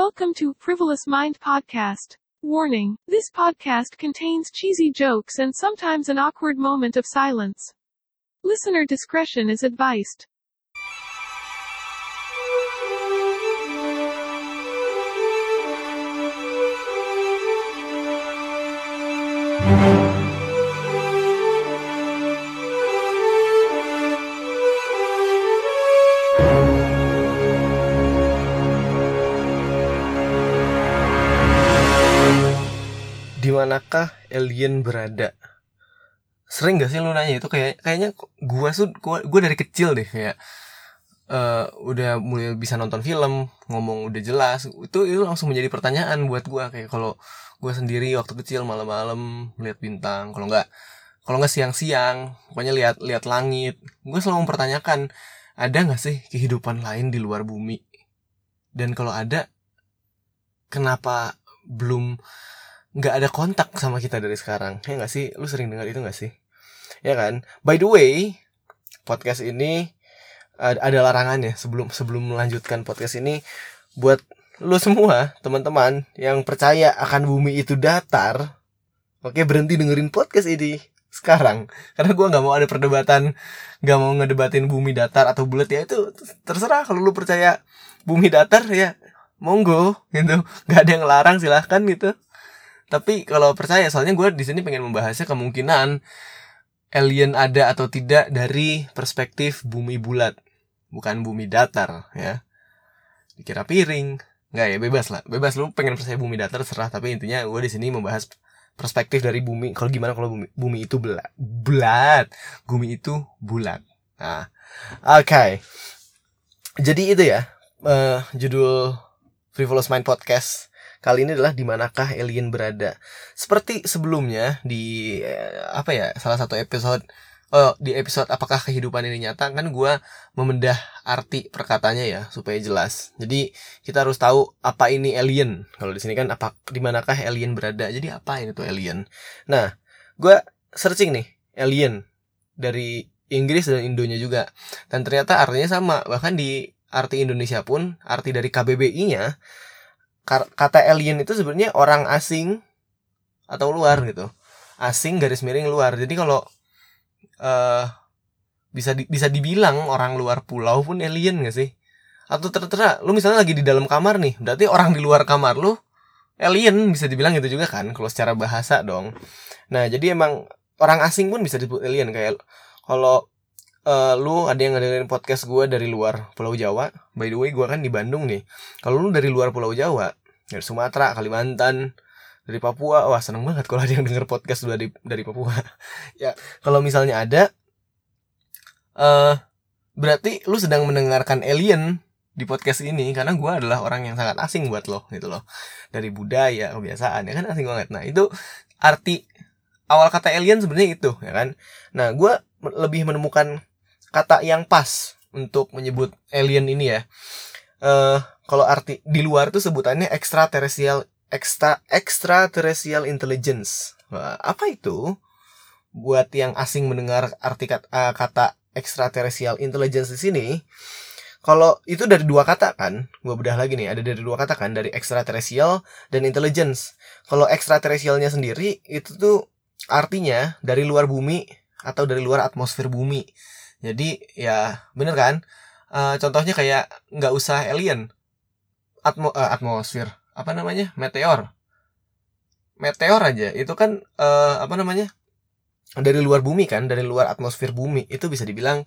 Welcome to Frivolous Mind Podcast. Warning this podcast contains cheesy jokes and sometimes an awkward moment of silence. Listener discretion is advised. Manakah alien berada? Sering gak sih lu nanya itu kayak kayaknya gua tuh gua, gua dari kecil deh kayak uh, udah mulai bisa nonton film, ngomong udah jelas. Itu itu langsung menjadi pertanyaan buat gua kayak kalau gua sendiri waktu kecil malam-malam lihat bintang, kalau nggak kalau nggak siang-siang, pokoknya lihat lihat langit. Gue selalu mempertanyakan ada nggak sih kehidupan lain di luar bumi? Dan kalau ada, kenapa belum nggak ada kontak sama kita dari sekarang. Ya nggak sih? Lu sering dengar itu nggak sih? Ya kan? By the way podcast ini ada larangannya sebelum sebelum melanjutkan podcast ini buat lu semua teman-teman yang percaya akan bumi itu datar oke berhenti dengerin podcast ini sekarang. Karena gue nggak mau ada perdebatan nggak mau ngedebatin bumi datar atau bulat ya itu terserah. Kalau lu percaya bumi datar ya monggo gitu. Nggak ada yang larang silahkan gitu tapi kalau percaya soalnya gue di sini pengen membahasnya kemungkinan alien ada atau tidak dari perspektif bumi bulat, bukan bumi datar ya. Dikira piring, nggak ya bebas lah, bebas lu pengen percaya bumi datar serah tapi intinya gue di sini membahas perspektif dari bumi. Kalau gimana kalau bumi, bumi itu bulat, bulat, bumi itu bulat. Nah, oke. Okay. Jadi itu ya uh, judul Frivolous Mind Podcast Kali ini adalah di manakah alien berada. Seperti sebelumnya di eh, apa ya salah satu episode oh di episode apakah kehidupan ini nyata kan gue memendah arti perkatanya ya supaya jelas. Jadi kita harus tahu apa ini alien. Kalau di sini kan apa di manakah alien berada. Jadi apa ini tuh alien? Nah, gue searching nih alien dari Inggris dan Indonya juga. Dan ternyata artinya sama. Bahkan di arti Indonesia pun arti dari KBBI-nya kata alien itu sebenarnya orang asing atau luar gitu. Asing garis miring luar. Jadi kalau uh, bisa di, bisa dibilang orang luar pulau pun alien gak sih? Atau tertera lu misalnya lagi di dalam kamar nih berarti orang di luar kamar lu alien bisa dibilang gitu juga kan kalau secara bahasa dong. Nah jadi emang orang asing pun bisa disebut alien kayak kalau uh, lu ada yang ngedengerin podcast gue dari luar Pulau Jawa, by the way gue kan di Bandung nih. Kalau lu dari luar Pulau Jawa, dari Sumatera, Kalimantan, dari Papua, wah seneng banget kalau ada yang denger podcast dari dari Papua. ya kalau misalnya ada, uh, berarti lu sedang mendengarkan alien di podcast ini karena gue adalah orang yang sangat asing buat lo gitu loh. Dari budaya kebiasaan ya kan? Asing banget. Nah itu arti awal kata alien sebenarnya itu ya kan? Nah gue lebih menemukan kata yang pas untuk menyebut alien ini ya. Uh, kalau arti di luar tuh sebutannya extraterrestrial extra extraterrestrial intelligence. Wah, apa itu? Buat yang asing mendengar arti kata, uh, kata extraterrestrial intelligence di sini, kalau itu dari dua kata kan, gue bedah lagi nih, ada dari dua kata kan, dari extraterrestrial dan intelligence. Kalau extraterrestrialnya sendiri itu tuh artinya dari luar bumi atau dari luar atmosfer bumi jadi ya bener kan? Uh, contohnya kayak nggak usah alien. Atmo uh, atmosfer. Apa namanya? Meteor. Meteor aja. Itu kan uh, apa namanya? Dari luar bumi kan? Dari luar atmosfer bumi. Itu bisa dibilang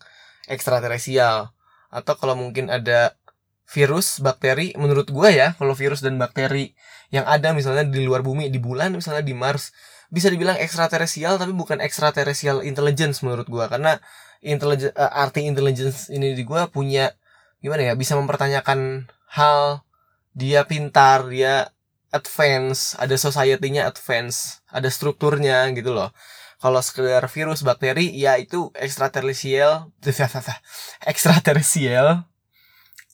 ekstraterestrial atau kalau mungkin ada virus bakteri menurut gua ya kalau virus dan bakteri yang ada misalnya di luar bumi di bulan misalnya di Mars bisa dibilang ekstraterestrial tapi bukan ekstraterestrial intelligence menurut gua. Karena uh, arti intelligence ini di gua punya gimana ya bisa mempertanyakan hal dia pintar dia advance ada society-nya advance ada strukturnya gitu loh. Kalau sekedar virus bakteri ya itu ekstraterestrial ekstraterestrial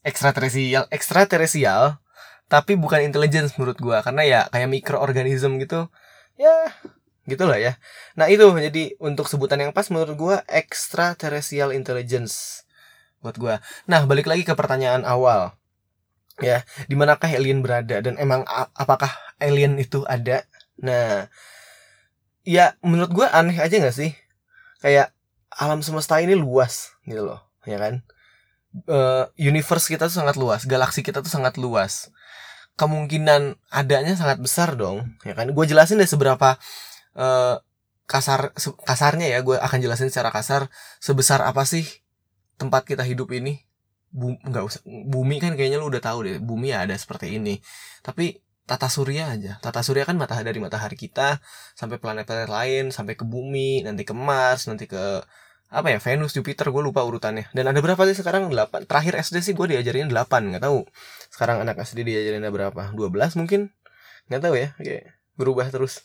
ekstraterestrial ekstraterestrial tapi bukan intelligence menurut gua. Karena ya kayak mikroorganisme gitu ya gitulah ya. Nah itu. Jadi untuk sebutan yang pas menurut gue extraterrestrial intelligence. Buat gue nah balik lagi ke pertanyaan awal. Ya di manakah alien berada? Dan emang apakah alien itu ada? Nah ya menurut gue aneh aja gak sih? Kayak alam semesta ini luas gitu loh. Ya kan? Uh, universe kita tuh sangat luas. Galaksi kita tuh sangat luas. Kemungkinan adanya sangat besar dong. Ya kan? Gue jelasin deh seberapa uh, kasar kasarnya ya gue akan jelasin secara kasar sebesar apa sih tempat kita hidup ini? Bu, nggak usah bumi kan kayaknya lu udah tahu deh bumi ya ada seperti ini. Tapi tata surya aja tata surya kan matahari dari matahari kita sampai planet-planet lain sampai ke bumi nanti ke Mars nanti ke apa ya Venus Jupiter gue lupa urutannya. Dan ada berapa sih sekarang? 8 terakhir SD sih gue diajarin 8 nggak tahu. Sekarang anak SD diajarin ada berapa? 12 mungkin? Nggak tahu ya oke berubah terus.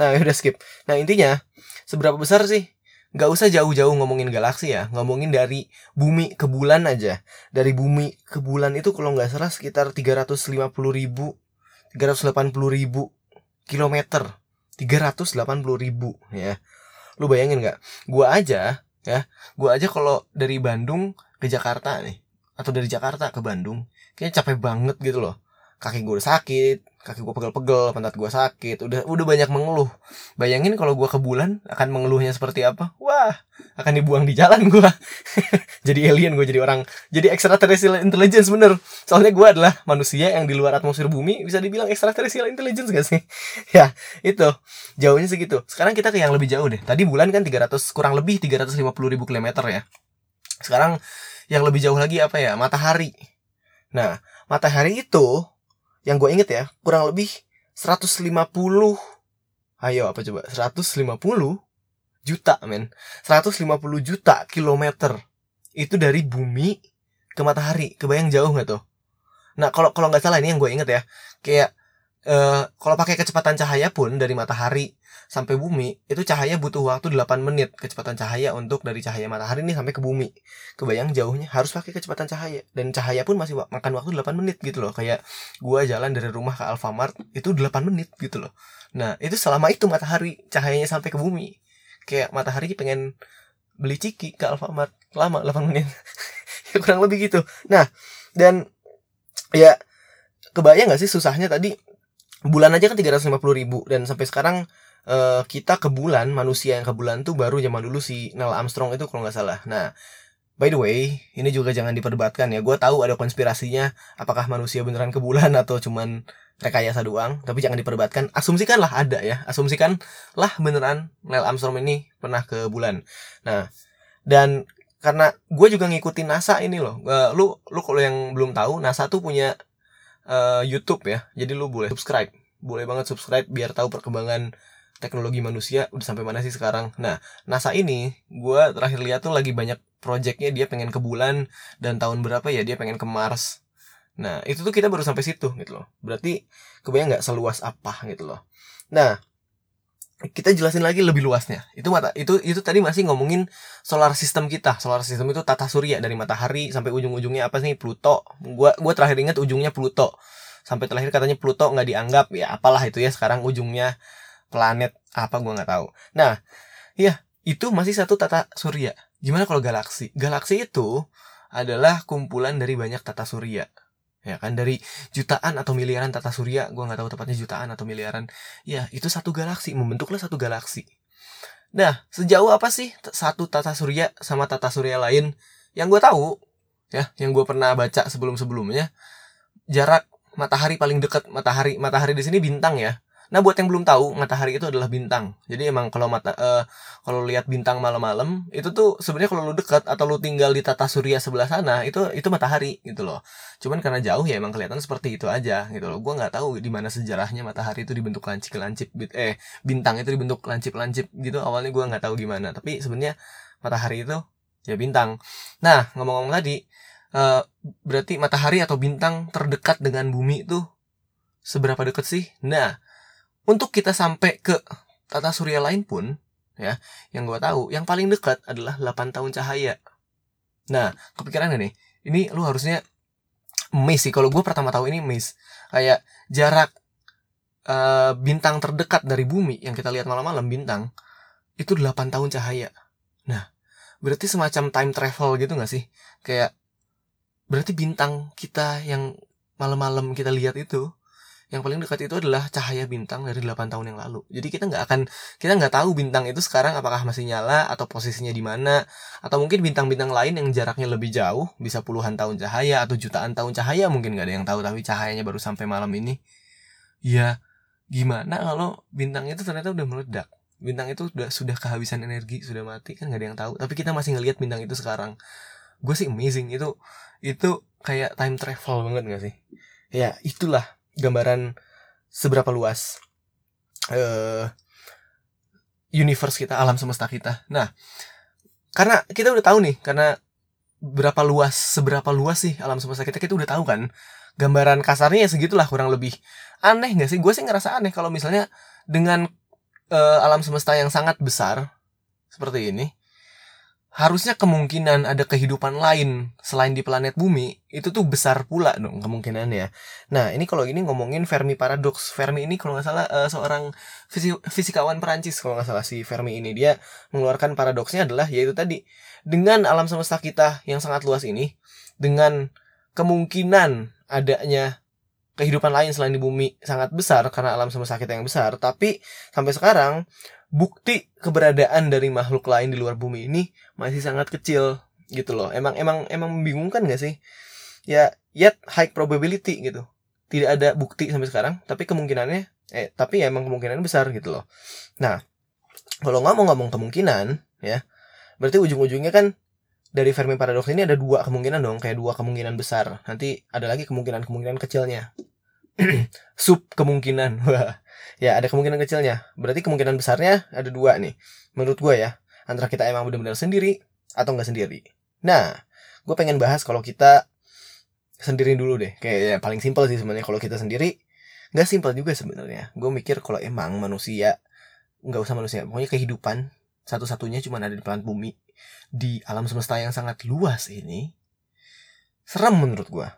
Nah udah skip. Nah intinya seberapa besar sih nggak usah jauh-jauh ngomongin galaksi ya ngomongin dari bumi ke bulan aja. Dari bumi ke bulan itu kalau nggak salah sekitar 350 ribu 380 ribu kilometer. 380 ribu ya. Lu bayangin nggak? Gua aja ya gua aja kalau dari Bandung ke Jakarta nih atau dari Jakarta ke Bandung kayaknya capek banget gitu loh. Kaki gue udah sakit kaki gue pegel-pegel pantat gue sakit udah udah banyak mengeluh. Bayangin kalau gue ke bulan akan mengeluhnya seperti apa? Wah akan dibuang di jalan gue jadi alien gue jadi orang jadi extraterrestrial intelligence bener. Soalnya gue adalah manusia yang di luar atmosfer bumi bisa dibilang extraterrestrial intelligence gak sih? Ya itu. Jauhnya segitu. Sekarang kita ke yang lebih jauh deh. Tadi bulan kan 300 kurang lebih 350 ribu kilometer ya. Sekarang yang lebih jauh lagi apa ya? Matahari. Nah matahari itu yang gue inget ya kurang lebih 150 ayo apa coba? 150 juta men. 150 juta kilometer itu dari bumi ke matahari. Kebayang jauh nggak tuh? Nah kalau kalau nggak salah ini yang gue inget ya. Kayak uh, kalau pakai kecepatan cahaya pun dari matahari sampai bumi itu cahaya butuh waktu 8 menit. Kecepatan cahaya untuk dari cahaya matahari ini sampai ke bumi. Kebayang jauhnya harus pakai kecepatan cahaya. Dan cahaya pun masih makan waktu 8 menit gitu loh. Kayak gua jalan dari rumah ke Alfamart itu 8 menit gitu loh. Nah itu selama itu matahari cahayanya sampai ke bumi. Kayak matahari pengen beli ciki ke Alfamart. Lama 8 menit. Kurang lebih gitu. Nah dan ya kebayang gak sih susahnya tadi bulan aja kan 350 ribu dan sampai sekarang uh, kita ke bulan manusia yang ke bulan tuh baru zaman dulu si Neil Armstrong itu kalau nggak salah. Nah by the way ini juga jangan diperdebatkan ya. Gue tahu ada konspirasinya apakah manusia beneran ke bulan atau cuman rekayasa doang tapi jangan diperdebatkan. Asumsikanlah ada ya. Asumsikanlah beneran Neil Armstrong ini pernah ke bulan. Nah dan karena gue juga ngikutin NASA ini loh. Uh, lu lu kalau yang belum tahu NASA tuh punya uh, YouTube ya jadi lu boleh subscribe boleh banget subscribe biar tahu perkembangan teknologi manusia udah sampai mana sih sekarang. Nah, NASA ini gue terakhir lihat tuh lagi banyak proyeknya dia pengen ke bulan dan tahun berapa ya dia pengen ke Mars. Nah, itu tuh kita baru sampai situ gitu loh. Berarti kebayang nggak seluas apa gitu loh. Nah, kita jelasin lagi lebih luasnya. Itu mata itu itu tadi masih ngomongin solar system kita. Solar system itu tata surya dari matahari sampai ujung-ujungnya apa sih Pluto. Gua gua terakhir ingat ujungnya Pluto. Sampai terakhir katanya Pluto nggak dianggap ya apalah itu ya sekarang ujungnya planet apa gue nggak tahu. Nah, ya itu masih satu tata surya. Gimana kalau galaksi? Galaksi itu adalah kumpulan dari banyak tata surya. Ya kan dari jutaan atau miliaran tata surya, gue nggak tahu tepatnya jutaan atau miliaran. Ya itu satu galaksi, membentuklah satu galaksi. Nah, sejauh apa sih satu tata surya sama tata surya lain? Yang gue tahu, ya, yang gue pernah baca sebelum-sebelumnya, jarak matahari paling dekat matahari matahari di sini bintang ya Nah, buat yang belum tahu, matahari itu adalah bintang. Jadi emang kalau mata uh, kalau lihat bintang malam-malam, itu tuh sebenarnya kalau lu dekat atau lu tinggal di tata surya sebelah sana, itu itu matahari gitu loh. Cuman karena jauh ya emang kelihatan seperti itu aja gitu loh. Gua nggak tahu di mana sejarahnya matahari itu dibentuk lancip-lancip eh bintang itu dibentuk lancip-lancip gitu. Awalnya gua nggak tahu gimana, tapi sebenarnya matahari itu ya bintang. Nah, ngomong-ngomong tadi, uh, berarti matahari atau bintang terdekat dengan bumi itu seberapa dekat sih? Nah, untuk kita sampai ke tata surya lain pun ya yang gue tahu yang paling dekat adalah 8 tahun cahaya. Nah kepikiran nih? Ini lu harusnya miss sih. Kalau gue pertama tahu ini miss. Kayak jarak uh, bintang terdekat dari bumi yang kita lihat malam-malam bintang itu 8 tahun cahaya. Nah berarti semacam time travel gitu gak sih? Kayak berarti bintang kita yang malam-malam kita lihat itu yang paling dekat itu adalah cahaya bintang dari 8 tahun yang lalu. Jadi kita nggak akan kita nggak tahu bintang itu sekarang apakah masih nyala atau posisinya di mana atau mungkin bintang-bintang lain yang jaraknya lebih jauh bisa puluhan tahun cahaya atau jutaan tahun cahaya mungkin nggak ada yang tahu tapi cahayanya baru sampai malam ini. Ya gimana kalau bintang itu ternyata udah meledak. Bintang itu sudah sudah kehabisan energi, sudah mati kan nggak ada yang tahu. Tapi kita masih ngelihat bintang itu sekarang. Gue sih amazing itu itu kayak time travel banget gak sih? Ya itulah gambaran seberapa luas uh, universe kita, alam semesta kita. Nah, karena kita udah tahu nih, karena berapa luas, seberapa luas sih alam semesta kita, kita udah tahu kan. Gambaran kasarnya ya segitulah kurang lebih. Aneh gak sih? Gue sih ngerasa aneh kalau misalnya dengan uh, alam semesta yang sangat besar seperti ini, harusnya kemungkinan ada kehidupan lain selain di planet bumi itu tuh besar pula dong kemungkinannya. Nah ini kalau ini ngomongin Fermi paradox. Fermi ini kalau nggak salah uh, seorang fisikawan Perancis kalau nggak salah si Fermi ini dia mengeluarkan paradoksnya adalah yaitu tadi dengan alam semesta kita yang sangat luas ini dengan kemungkinan adanya kehidupan lain selain di bumi sangat besar karena alam semesta kita yang besar tapi sampai sekarang bukti keberadaan dari makhluk lain di luar bumi ini masih sangat kecil gitu loh. Emang emang emang membingungkan gak sih? Ya, yet high probability gitu. Tidak ada bukti sampai sekarang, tapi kemungkinannya eh tapi ya emang kemungkinan besar gitu loh. Nah, kalau ngomong-ngomong kemungkinan ya, berarti ujung-ujungnya kan dari Fermi paradox ini ada dua kemungkinan dong, kayak dua kemungkinan besar. Nanti ada lagi kemungkinan-kemungkinan kecilnya. Sub kemungkinan. Ya ada kemungkinan kecilnya. Berarti kemungkinan besarnya ada dua nih menurut gue ya. Antara kita emang benar-benar sendiri atau nggak sendiri. Nah gue pengen bahas kalau kita sendiri dulu deh. Kayak ya, paling simpel sih sebenarnya kalau kita sendiri. Nggak simpel juga sebenarnya. Gue mikir kalau emang manusia nggak usah manusia pokoknya kehidupan satu-satunya cuma ada di planet bumi di alam semesta yang sangat luas ini serem menurut gue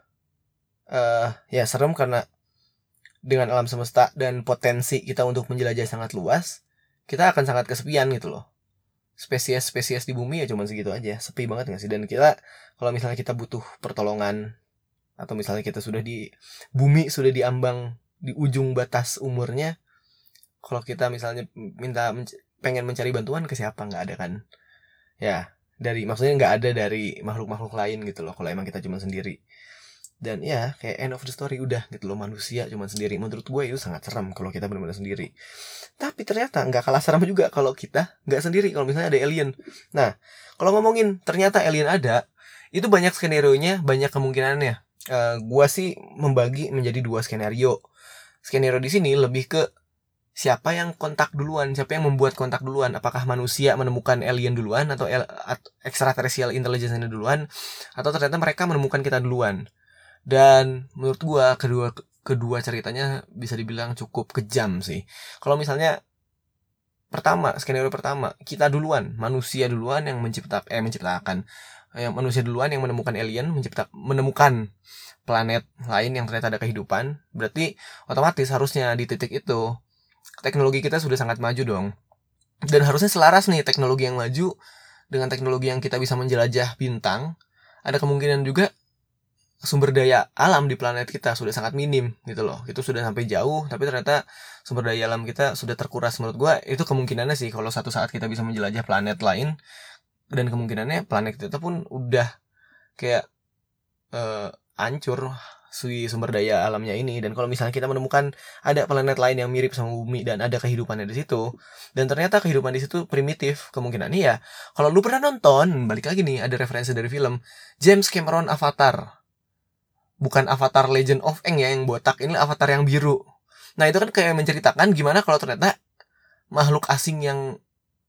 uh, ya serem karena dengan alam semesta dan potensi kita untuk menjelajah sangat luas, kita akan sangat kesepian gitu loh. Spesies-spesies di bumi ya cuma segitu aja, sepi banget gak sih? Dan kita kalau misalnya kita butuh pertolongan atau misalnya kita sudah di bumi sudah diambang di ujung batas umurnya, kalau kita misalnya minta pengen mencari bantuan ke siapa nggak ada kan? Ya dari maksudnya nggak ada dari makhluk-makhluk lain gitu loh kalau emang kita cuma sendiri dan ya kayak end of the story udah gitu loh manusia cuma sendiri. Menurut gue itu sangat serem kalau kita benar-benar sendiri. Tapi ternyata nggak kalah serem juga kalau kita nggak sendiri kalau misalnya ada alien. Nah kalau ngomongin ternyata alien ada itu banyak skenario nya banyak kemungkinannya. Uh, gue sih membagi menjadi dua skenario. Skenario di sini lebih ke siapa yang kontak duluan siapa yang membuat kontak duluan. Apakah manusia menemukan alien duluan atau extraterrestrial intelligence duluan atau ternyata mereka menemukan kita duluan dan menurut gua kedua kedua ceritanya bisa dibilang cukup kejam sih. Kalau misalnya pertama skenario pertama kita duluan manusia duluan yang menciptakan eh menciptakan yang manusia duluan yang menemukan alien mencipta menemukan planet lain yang ternyata ada kehidupan berarti otomatis harusnya di titik itu teknologi kita sudah sangat maju dong. Dan harusnya selaras nih teknologi yang maju dengan teknologi yang kita bisa menjelajah bintang. Ada kemungkinan juga sumber daya alam di planet kita sudah sangat minim gitu loh. Itu sudah sampai jauh tapi ternyata sumber daya alam kita sudah terkuras menurut gue itu kemungkinannya sih kalau satu saat kita bisa menjelajah planet lain dan kemungkinannya planet kita pun udah kayak uh, hancur si sumber daya alamnya ini. Dan kalau misalnya kita menemukan ada planet lain yang mirip sama bumi dan ada kehidupannya di situ dan ternyata kehidupan di situ primitif kemungkinan ya kalau lu pernah nonton balik lagi nih ada referensi dari film James Cameron Avatar bukan avatar Legend of Eng ya yang botak ini avatar yang biru. Nah itu kan kayak menceritakan gimana kalau ternyata makhluk asing yang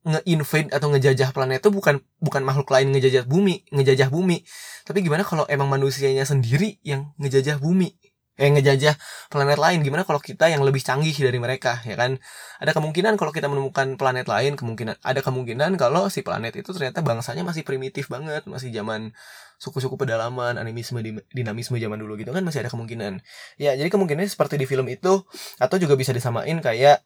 nge-invade atau ngejajah planet itu bukan bukan makhluk lain ngejajah bumi ngejajah bumi. Tapi gimana kalau emang manusianya sendiri yang ngejajah bumi eh ngejajah planet lain. Gimana kalau kita yang lebih canggih dari mereka ya kan? Ada kemungkinan kalau kita menemukan planet lain kemungkinan ada kemungkinan kalau si planet itu ternyata bangsanya masih primitif banget masih zaman suku-suku pedalaman animisme dinamisme zaman dulu gitu kan masih ada kemungkinan. Ya jadi kemungkinan seperti di film itu atau juga bisa disamain kayak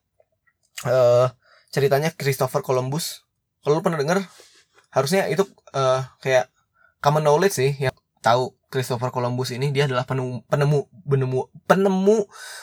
uh, ceritanya Christopher Columbus. Kalau lu pernah denger harusnya itu uh, kayak common knowledge sih yang tahu Christopher Columbus ini dia adalah penemu, penemu penemu penemu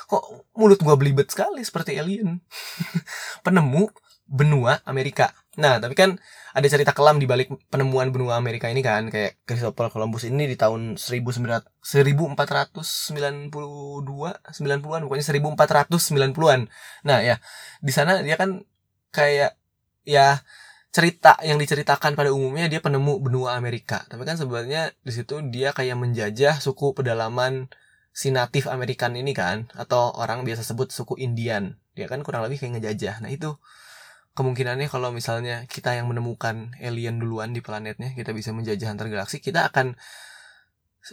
kok mulut gua belibet sekali seperti alien. Penemu benua Amerika. Nah tapi kan ada cerita kelam di balik penemuan benua Amerika ini kan kayak Christopher Columbus ini di tahun 1492 90-an pokoknya 1490-an nah ya di sana dia kan kayak ya cerita yang diceritakan pada umumnya dia penemu benua Amerika. Tapi kan sebenarnya di situ dia kayak menjajah suku pedalaman si natif Amerikan ini kan atau orang biasa sebut suku Indian. Dia kan kurang lebih kayak ngejajah. Nah itu kemungkinannya kalau misalnya kita yang menemukan alien duluan di planetnya kita bisa menjajah antar galaksi kita akan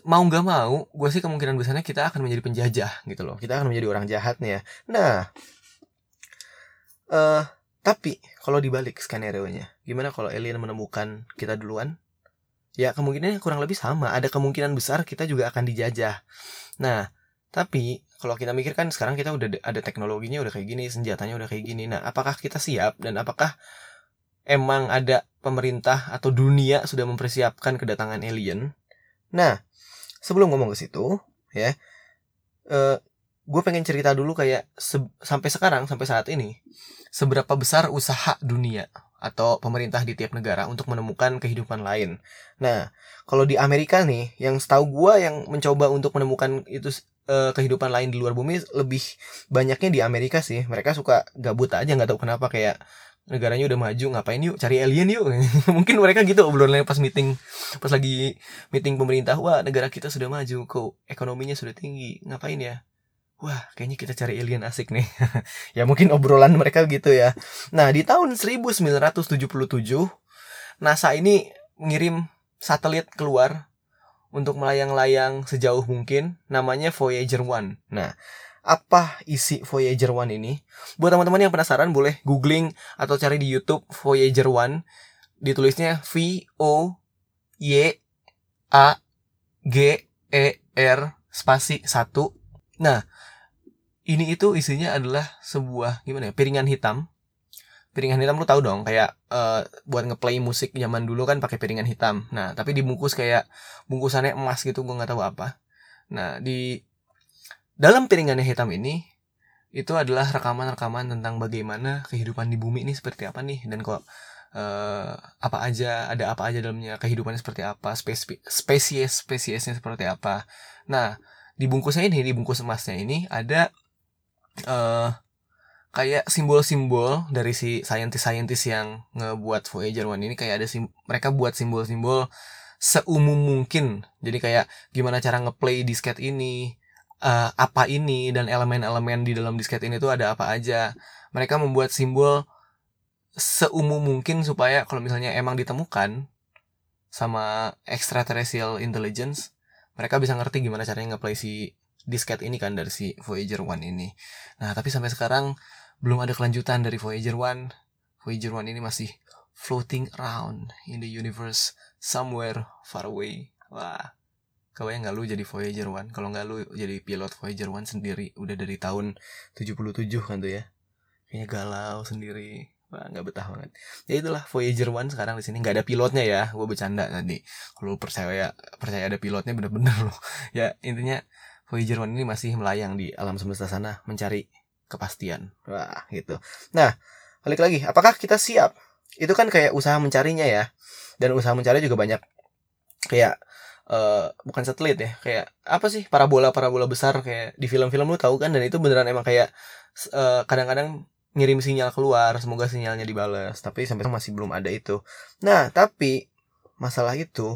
mau nggak mau gue sih kemungkinan besarnya kita akan menjadi penjajah gitu loh. Kita akan menjadi orang jahat nih ya nah uh, tapi kalau dibalik skenario nya gimana kalau alien menemukan kita duluan ya kemungkinannya kurang lebih sama ada kemungkinan besar kita juga akan dijajah nah tapi kalau kita mikir kan sekarang kita udah ada teknologinya udah kayak gini, senjatanya udah kayak gini. Nah, apakah kita siap dan apakah emang ada pemerintah atau dunia sudah mempersiapkan kedatangan alien? Nah, sebelum ngomong ke situ, ya, uh, gue pengen cerita dulu kayak se sampai sekarang sampai saat ini seberapa besar usaha dunia atau pemerintah di tiap negara untuk menemukan kehidupan lain. Nah, kalau di Amerika nih, yang setahu gue yang mencoba untuk menemukan itu uh, kehidupan lain di luar bumi lebih banyaknya di Amerika sih. Mereka suka gabut aja nggak tahu kenapa kayak negaranya udah maju ngapain yuk cari alien yuk mungkin mereka gitu obrolannya pas meeting pas lagi meeting pemerintah wah negara kita sudah maju kok ekonominya sudah tinggi ngapain ya wah kayaknya kita cari alien asik nih ya mungkin obrolan mereka gitu ya nah di tahun 1977 NASA ini ngirim satelit keluar untuk melayang-layang sejauh mungkin namanya Voyager 1. Nah, apa isi Voyager 1 ini? Buat teman-teman yang penasaran boleh googling atau cari di YouTube Voyager 1. Ditulisnya V O Y A G E R spasi 1. Nah, ini itu isinya adalah sebuah gimana ya? Piringan hitam. Piringan hitam lu tahu dong kayak uh, buat ngeplay musik zaman dulu kan pakai piringan hitam. Nah tapi dibungkus kayak bungkusannya emas gitu gue nggak tahu apa. Nah di dalam piringannya hitam ini itu adalah rekaman-rekaman tentang bagaimana kehidupan di bumi ini seperti apa nih dan kok uh, apa aja ada apa aja dalamnya kehidupannya seperti apa spesies spesies spesiesnya seperti apa. Nah di bungkusnya ini di bungkus emasnya ini ada uh, kayak simbol-simbol dari si scientist-scientist yang ngebuat Voyager One ini kayak ada sim mereka buat simbol-simbol seumum mungkin. Jadi kayak gimana cara ngeplay disket ini, uh, apa ini dan elemen-elemen di dalam disket ini tuh ada apa aja. Mereka membuat simbol seumum mungkin supaya kalau misalnya emang ditemukan sama extraterrestrial intelligence, mereka bisa ngerti gimana caranya ngeplay si disket ini kan dari si Voyager One ini. Nah, tapi sampai sekarang belum ada kelanjutan dari Voyager 1. Voyager 1 ini masih floating around in the universe somewhere far away. Wah, kebayang nggak lu jadi Voyager 1? Kalau nggak lu jadi pilot Voyager 1 sendiri udah dari tahun 77 kan tuh ya. Kayaknya galau sendiri. Wah, nggak betah banget. Ya itulah Voyager 1 sekarang di sini nggak ada pilotnya ya. Gue bercanda tadi. Kalau percaya percaya ada pilotnya bener-bener loh. Ya intinya Voyager 1 ini masih melayang di alam semesta sana mencari kepastian. Wah, gitu. Nah, balik lagi, apakah kita siap? Itu kan kayak usaha mencarinya ya. Dan usaha mencari juga banyak kayak uh, bukan satelit ya, kayak apa sih parabola-parabola besar kayak di film-film lu tahu kan dan itu beneran emang kayak kadang kadang-kadang ngirim sinyal keluar, semoga sinyalnya dibalas. Tapi sampai sekarang masih belum ada itu. Nah, tapi masalah itu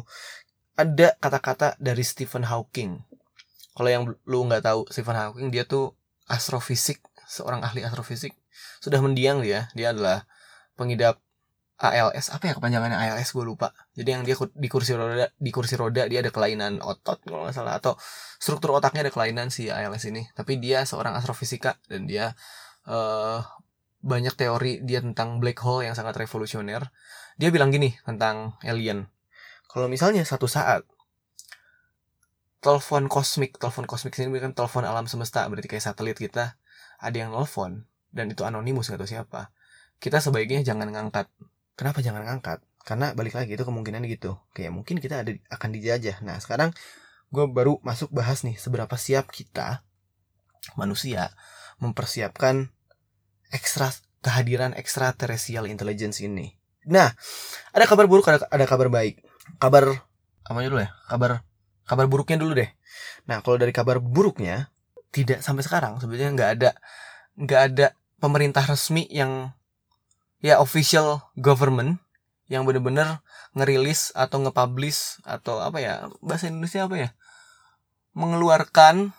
ada kata-kata dari Stephen Hawking. Kalau yang lu nggak tahu Stephen Hawking dia tuh astrofisik seorang ahli astrofisik. Sudah mendiang dia dia adalah pengidap ALS apa ya kepanjangannya? ALS gue lupa. Jadi yang dia di kursi roda di kursi roda dia ada kelainan otot kalau nggak salah atau struktur otaknya ada kelainan si ALS ini. Tapi dia seorang astrofisika dan dia uh, banyak teori dia tentang black hole yang sangat revolusioner. Dia bilang gini tentang alien. Kalau misalnya satu saat telepon kosmik telepon kosmik ini kan telepon alam semesta berarti kayak satelit kita ada yang nelfon dan itu anonimus atau siapa kita sebaiknya jangan ngangkat kenapa jangan ngangkat karena balik lagi itu kemungkinan gitu kayak mungkin kita ada akan dijajah nah sekarang gue baru masuk bahas nih seberapa siap kita manusia mempersiapkan ekstra kehadiran extraterrestrial intelligence ini. Nah, ada kabar buruk, ada, ada kabar baik. Kabar apa dulu ya? Kabar kabar buruknya dulu deh. Nah, kalau dari kabar buruknya tidak sampai sekarang. Sebenarnya nggak ada nggak ada pemerintah resmi yang ya official government yang bener-bener ngerilis atau nge-publish atau apa ya bahasa Indonesia apa ya? Mengeluarkan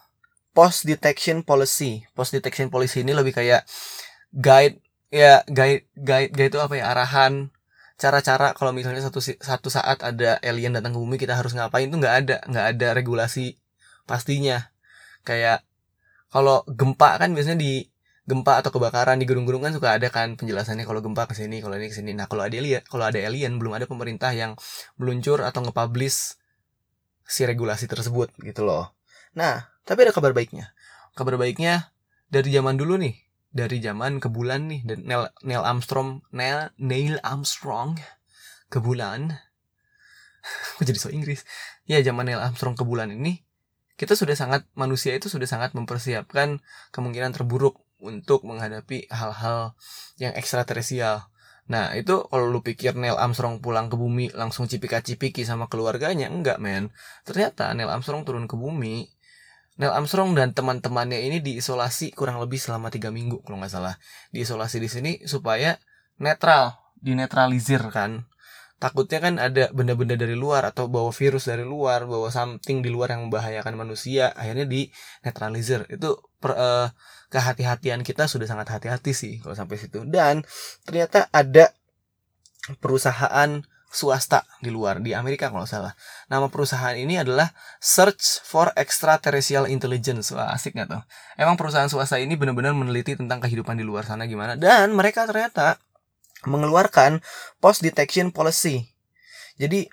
post detection policy. Post detection policy ini lebih kayak guide ya guide guide guide itu apa ya? Arahan cara-cara kalau misalnya satu satu saat ada alien datang ke bumi kita harus ngapain itu nggak ada nggak ada regulasi pastinya kayak kalau gempa kan biasanya di gempa atau kebakaran di gunung-gunung kan suka ada kan penjelasannya kalau gempa ke sini, kalau ini ke sini. Nah, kalau ada alien, kalau ada alien belum ada pemerintah yang meluncur atau nge-publish si regulasi tersebut gitu loh. Nah, tapi ada kabar baiknya. Kabar baiknya dari zaman dulu nih, dari zaman ke bulan nih dan Neil, Neil Armstrong, Neil, Neil Armstrong ke bulan. Aku jadi so Inggris. Ya, zaman Neil Armstrong ke bulan ini kita sudah sangat manusia itu sudah sangat mempersiapkan kemungkinan terburuk untuk menghadapi hal-hal yang ekstraterestrial. Nah itu kalau lu pikir Neil Armstrong pulang ke bumi langsung cipika-cipiki sama keluarganya enggak men. Ternyata Neil Armstrong turun ke bumi. Neil Armstrong dan teman-temannya ini diisolasi kurang lebih selama tiga minggu kalau nggak salah. Diisolasi di sini supaya netral, dinetralisir kan. Takutnya kan ada benda-benda dari luar atau bawa virus dari luar, bawa something di luar yang membahayakan manusia, akhirnya di netralisir. Itu per, uh, kehati-hatian kita sudah sangat hati-hati sih kalau sampai situ. Dan ternyata ada perusahaan swasta di luar di Amerika kalau salah. Nama perusahaan ini adalah Search for Extraterrestrial Intelligence. Wah, asik gak tuh? Emang perusahaan swasta ini benar-benar meneliti tentang kehidupan di luar sana gimana dan mereka ternyata mengeluarkan post detection policy. Jadi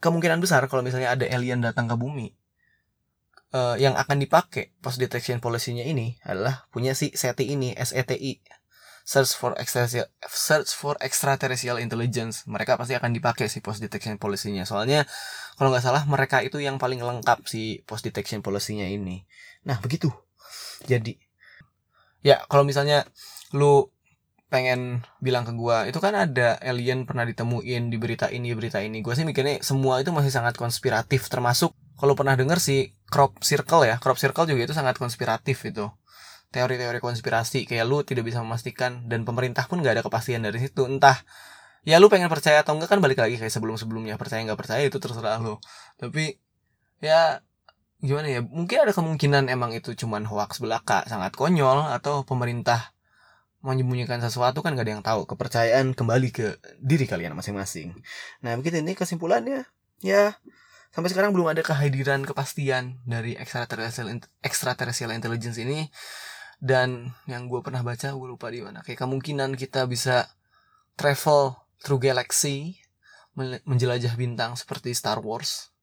kemungkinan besar kalau misalnya ada alien datang ke bumi, uh, yang akan dipakai post detection policy-nya ini adalah punya si SETI ini, SETI. Search for extraterrestrial search for extraterrestrial intelligence. Mereka pasti akan dipakai si post detection policy-nya. Soalnya kalau nggak salah mereka itu yang paling lengkap si post detection policy-nya ini. Nah, begitu. Jadi ya kalau misalnya lu pengen bilang ke gua itu kan ada alien pernah ditemuin di berita ini berita ini gua sih mikirnya semua itu masih sangat konspiratif termasuk kalau pernah denger sih crop circle ya crop circle juga itu sangat konspiratif itu teori-teori konspirasi kayak lu tidak bisa memastikan dan pemerintah pun nggak ada kepastian dari situ. Entah ya lu pengen percaya atau enggak kan balik lagi kayak sebelum sebelumnya percaya nggak percaya itu terserah lu. Tapi ya gimana ya mungkin ada kemungkinan emang itu cuman hoax belaka sangat konyol atau pemerintah menyembunyikan sesuatu kan gak ada yang tahu. Kepercayaan kembali ke diri kalian masing-masing. Nah begitu ini kesimpulannya ya sampai sekarang belum ada kehadiran kepastian dari extraterrestrial extraterrestrial intelligence ini dan yang gue pernah baca gue lupa di mana. Kayak kemungkinan kita bisa travel through galaxy menjelajah bintang seperti Star Wars.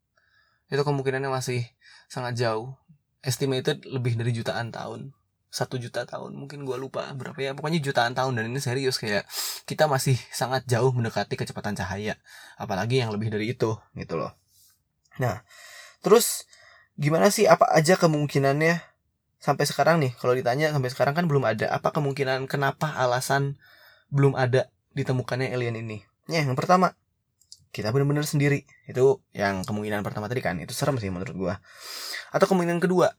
Itu kemungkinannya masih sangat jauh. Estimated lebih dari jutaan tahun. Satu juta tahun. Mungkin gue lupa berapa ya. Pokoknya jutaan tahun. Dan ini serius kayak kita masih sangat jauh mendekati kecepatan cahaya. Apalagi yang lebih dari itu gitu loh. Nah, terus gimana sih? Apa aja kemungkinannya sampai sekarang nih kalau ditanya sampai sekarang kan belum ada. Apa kemungkinan kenapa alasan belum ada ditemukannya alien ini? Ya, yang pertama kita benar-benar sendiri. Itu yang kemungkinan pertama tadi kan itu serem sih menurut gua. Atau kemungkinan kedua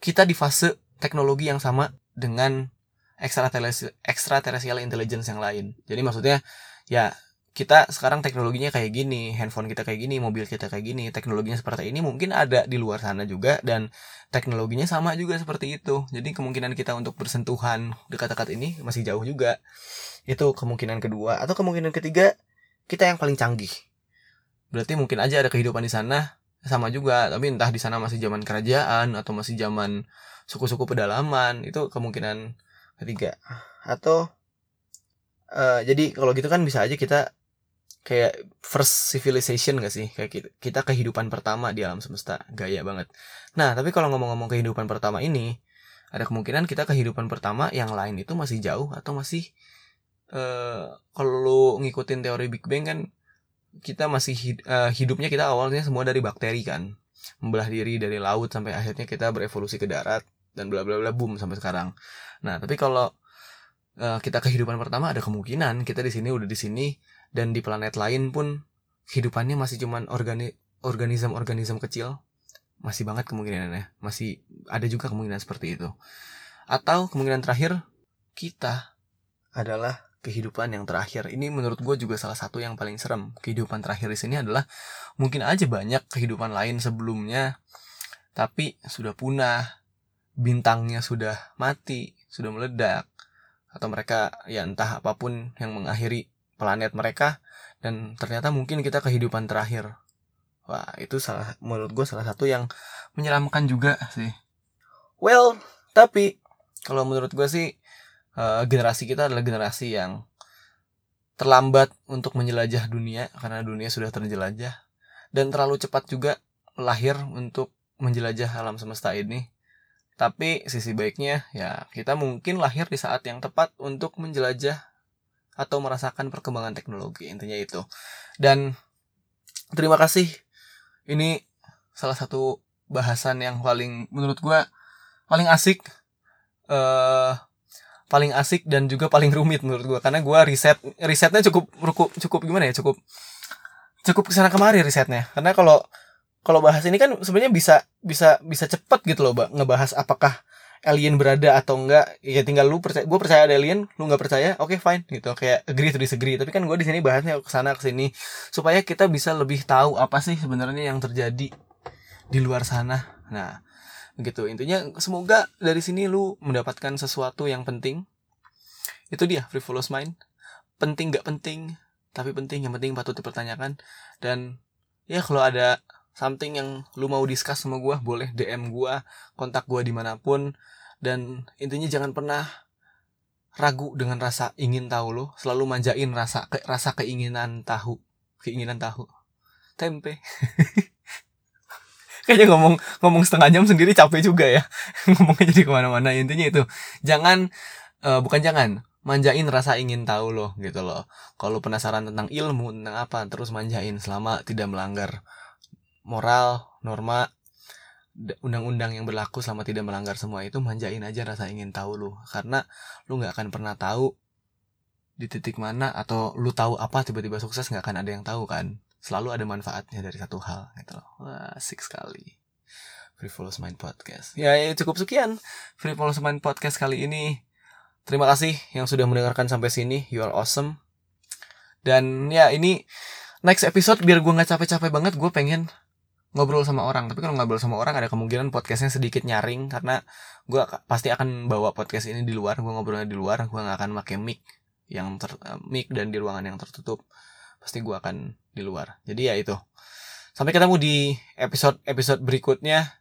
kita di fase teknologi yang sama dengan extraterrestrial intelligence yang lain. Jadi maksudnya ya kita sekarang teknologinya kayak gini, handphone kita kayak gini, mobil kita kayak gini, teknologinya seperti ini mungkin ada di luar sana juga dan teknologinya sama juga seperti itu. Jadi kemungkinan kita untuk bersentuhan dekat-dekat ini masih jauh juga. Itu kemungkinan kedua atau kemungkinan ketiga kita yang paling canggih. Berarti mungkin aja ada kehidupan di sana sama juga, tapi entah di sana masih zaman kerajaan atau masih zaman suku-suku pedalaman, itu kemungkinan ketiga. Atau uh, jadi kalau gitu kan bisa aja kita kayak first civilization gak sih? Kayak kita, kita kehidupan pertama di alam semesta. Gaya banget. Nah tapi kalau ngomong-ngomong kehidupan pertama ini ada kemungkinan kita kehidupan pertama yang lain itu masih jauh atau masih uh, kalau ngikutin teori Big Bang kan kita masih hid uh, hidupnya kita awalnya semua dari bakteri kan. Membelah diri dari laut sampai akhirnya kita berevolusi ke darat dan bla bla bla boom sampai sekarang. Nah, tapi kalau uh, kita kehidupan pertama ada kemungkinan kita di sini udah di sini dan di planet lain pun kehidupannya masih cuman organi organisme-organisme kecil. Masih banget kemungkinannya. Masih ada juga kemungkinan seperti itu. Atau kemungkinan terakhir kita adalah kehidupan yang terakhir. Ini menurut gue juga salah satu yang paling serem. Kehidupan terakhir di sini adalah mungkin aja banyak kehidupan lain sebelumnya, tapi sudah punah, bintangnya sudah mati, sudah meledak, atau mereka ya entah apa pun yang mengakhiri planet mereka dan ternyata mungkin kita kehidupan terakhir. Wah itu salah menurut gue salah satu yang menyeramkan juga sih. Well, tapi kalau menurut gue sih uh, generasi kita adalah generasi yang terlambat untuk menjelajah dunia karena dunia sudah terjelajah dan terlalu cepat juga lahir untuk menjelajah alam semesta ini. Tapi sisi baiknya ya kita mungkin lahir di saat yang tepat untuk menjelajah atau merasakan perkembangan teknologi intinya itu. Dan terima kasih. Ini salah satu bahasan yang paling menurut gua paling asik uh, paling asik dan juga paling rumit menurut gue karena gue riset risetnya cukup cukup cukup gimana ya cukup cukup ke sana kemari risetnya karena kalau kalau bahas ini kan sebenarnya bisa bisa bisa cepet gitu loh mbak ngebahas apakah alien berada atau enggak ya tinggal lu percaya gue percaya ada alien lu nggak percaya oke okay, fine gitu. Kayak agree to disagree. Tapi kan gue di sini bahasnya ke sana ke sini supaya kita bisa lebih tahu apa sih sebenarnya yang terjadi di luar sana. Nah gitu. Intinya semoga dari sini lu mendapatkan sesuatu yang penting. Itu dia frivolous mind. Penting gak penting tapi penting. Yang penting patut dipertanyakan. Dan ya kalau ada something yang lu mau discuss sama gue boleh DM gue kontak gue di mana pun. Dan intinya jangan pernah ragu dengan rasa ingin tahu lo selalu manjain rasa ke, rasa keinginan tahu keinginan tahu. Tempe. Kayaknya ngomong ngomong setengah jam sendiri capek juga ya. Ngomongnya jadi ke mana-mana. Intinya itu jangan uh, bukan jangan manjain rasa ingin tahu loh gitu loh. Kalau penasaran tentang ilmu tentang apa terus manjain selama tidak melanggar moral norma undang-undang yang berlaku selama tidak melanggar semua itu manjain aja rasa ingin tahu lo karena lu nggak akan pernah tahu di titik mana atau lu tahu apa tiba-tiba sukses nggak akan ada yang tahu kan selalu ada manfaatnya dari satu hal gitu loh. Wah, asik sekali. Frivolous Mind Podcast. Ya, ya cukup sekian Frivolous Mind Podcast kali ini. Terima kasih yang sudah mendengarkan sampai sini. You are awesome. Dan ya ini next episode biar gue nggak capek-capek banget, gue pengen ngobrol sama orang. Tapi kalau ngobrol sama orang ada kemungkinan podcastnya sedikit nyaring karena gue pasti akan bawa podcast ini di luar. Gue ngobrolnya di luar. Gue nggak akan pakai mic yang ter, mic dan di ruangan yang tertutup. Pasti gue akan di luar. Jadi ya itu. Sampai ketemu di episode-episode berikutnya.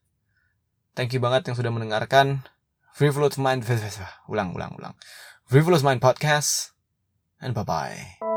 Thank you banget yang sudah mendengarkan. Frivolous Mind. Ulang, ulang, ulang. Frivolous Mind Podcast. And bye-bye.